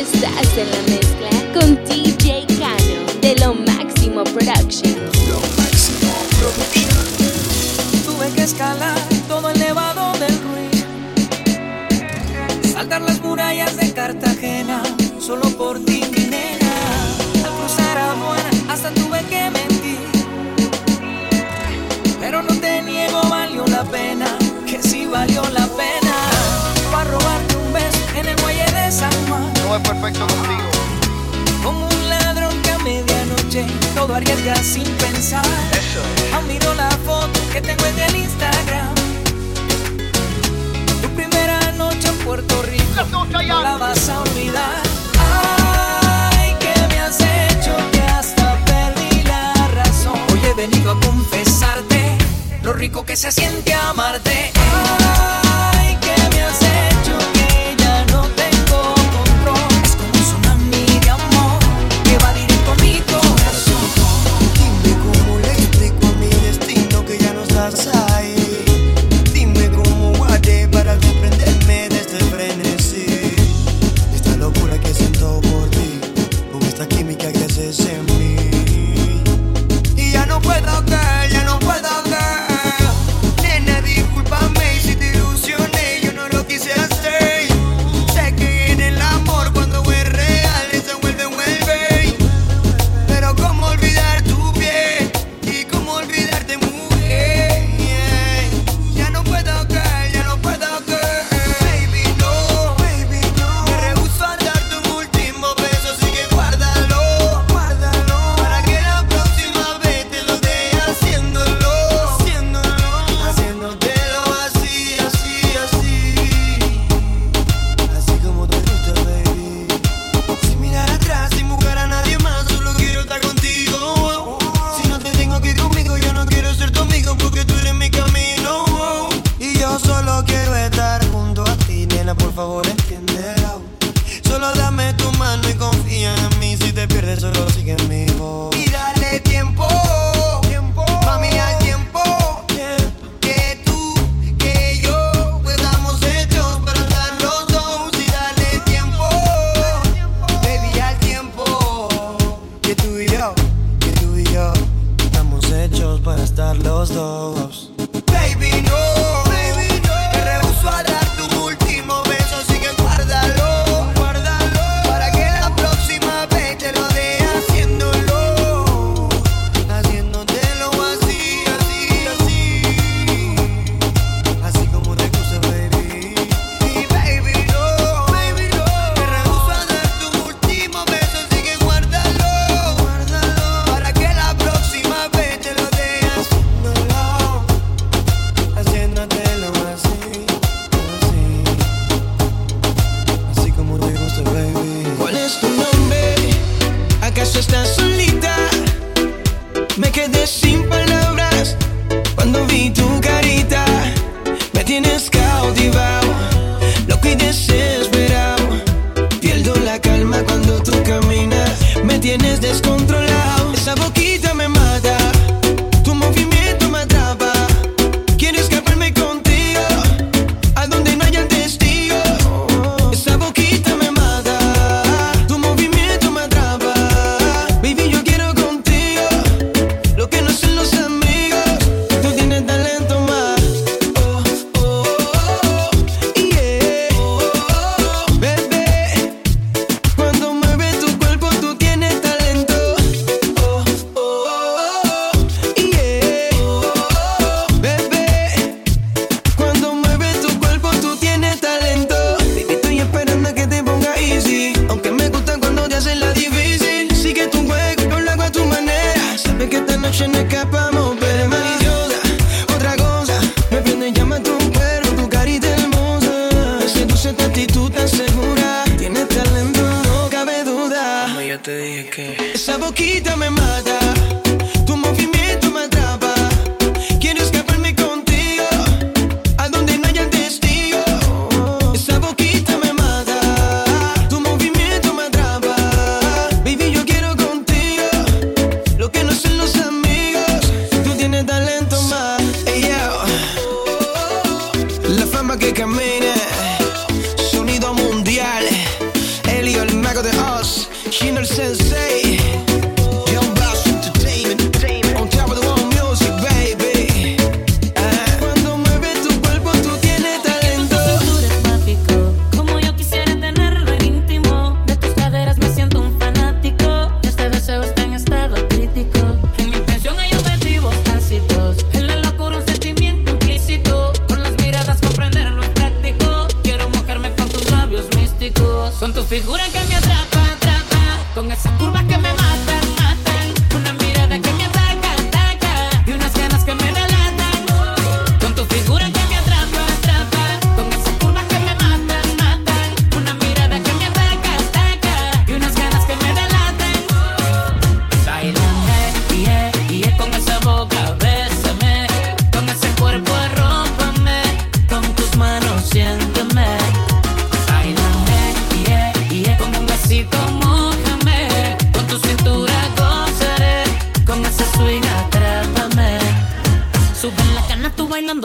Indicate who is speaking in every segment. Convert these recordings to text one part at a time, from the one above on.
Speaker 1: Estás en la mezcla con DJ Cano de Lo Máximo Production.
Speaker 2: Lo Máximo Production.
Speaker 3: Tuve que escalar. Como un ladrón que a medianoche todo arriesga sin pensar.
Speaker 4: Eso
Speaker 3: miro la foto que tengo en el Instagram. Tu primera noche en Puerto Rico. La vas a olvidar. Ay, que me has hecho que hasta perdí la razón. Hoy he venido a confesarte lo rico que se siente amarte. Ay,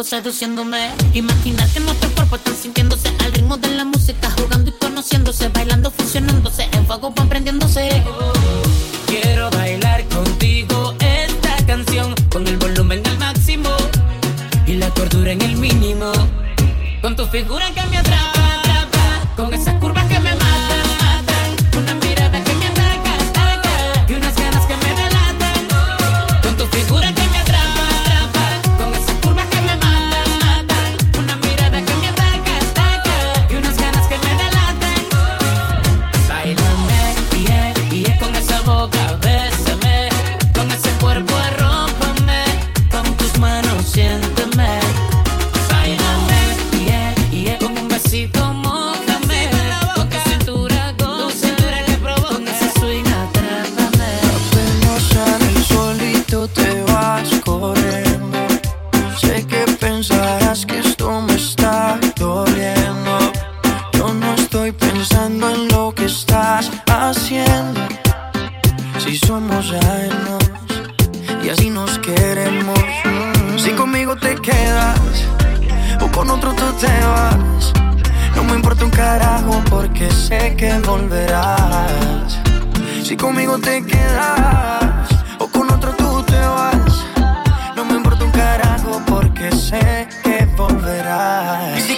Speaker 5: seduciéndome. Imagínate nuestro cuerpo están sintiéndose al ritmo de la música, jugando y conociéndose, bailando, funcionándose, en fuego van prendiéndose.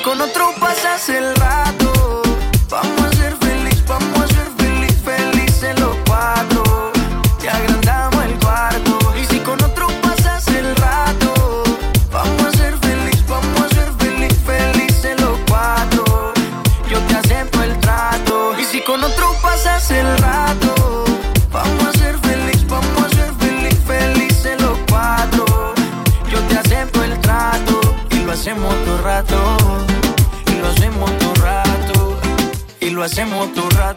Speaker 5: Con
Speaker 6: otro pasas el rato. hacemos
Speaker 7: tu
Speaker 8: rato.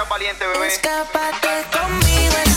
Speaker 8: seas valiente, bebé. Escápate conmigo.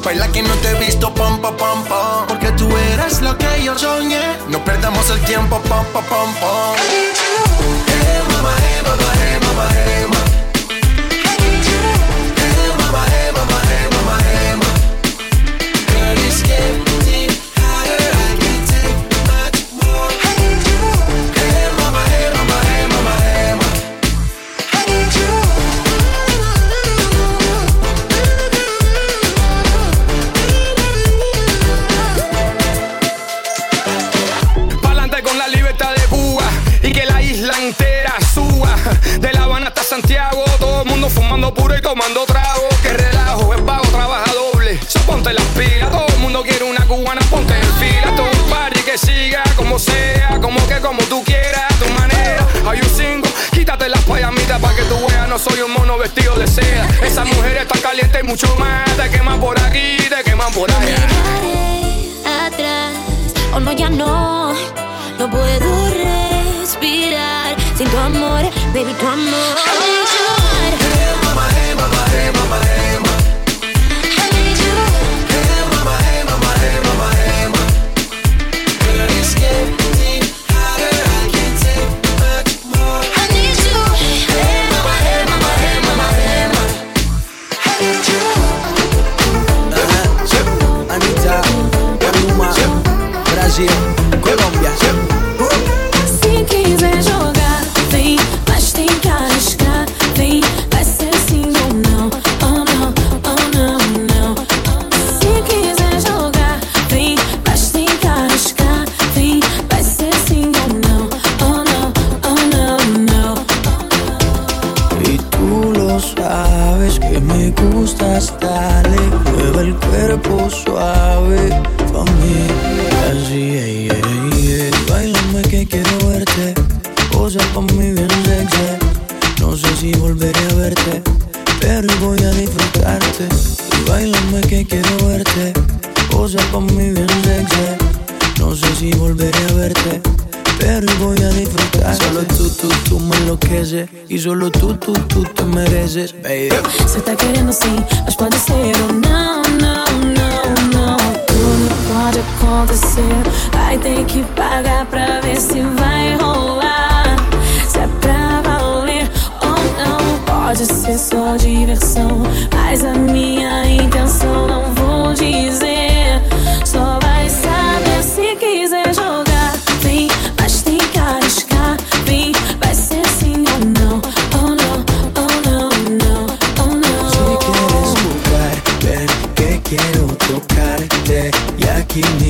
Speaker 8: Baila que no te he visto, pam, pam, pam. Porque tú eres lo que yo soñé. No perdamos el tiempo, pam, pam, pam, pam.
Speaker 9: Isla entera suba. De La Habana hasta Santiago, todo el mundo fumando puro y tomando trago. Que relajo, es vago, trabaja doble. So ponte las pilas, todo el mundo quiere una cubana, ponte en fila. Todo un party que siga como sea, como que como tú quieras, a tu manera. Hay un cinco, quítate las payamitas para que tú veas, no soy un mono vestido de seda. Esa mujer está caliente y mucho más, te queman por aquí, te queman por allá.
Speaker 6: Miraré atrás, oh no, ya no sin tu amor, baby, tu amor.
Speaker 10: Solo tú, tú, tú me enloqueces. Y solo tú, tú, tú te mereces, baby.
Speaker 1: Você tá querendo sim, mas pode ser ou não, não, não, não. Tudo pode acontecer. Vai ter que pagar pra ver se vai rolar. Se é pra valer ou não. Pode ser só diversão, mas a minha intenção não vou dizer.
Speaker 10: Y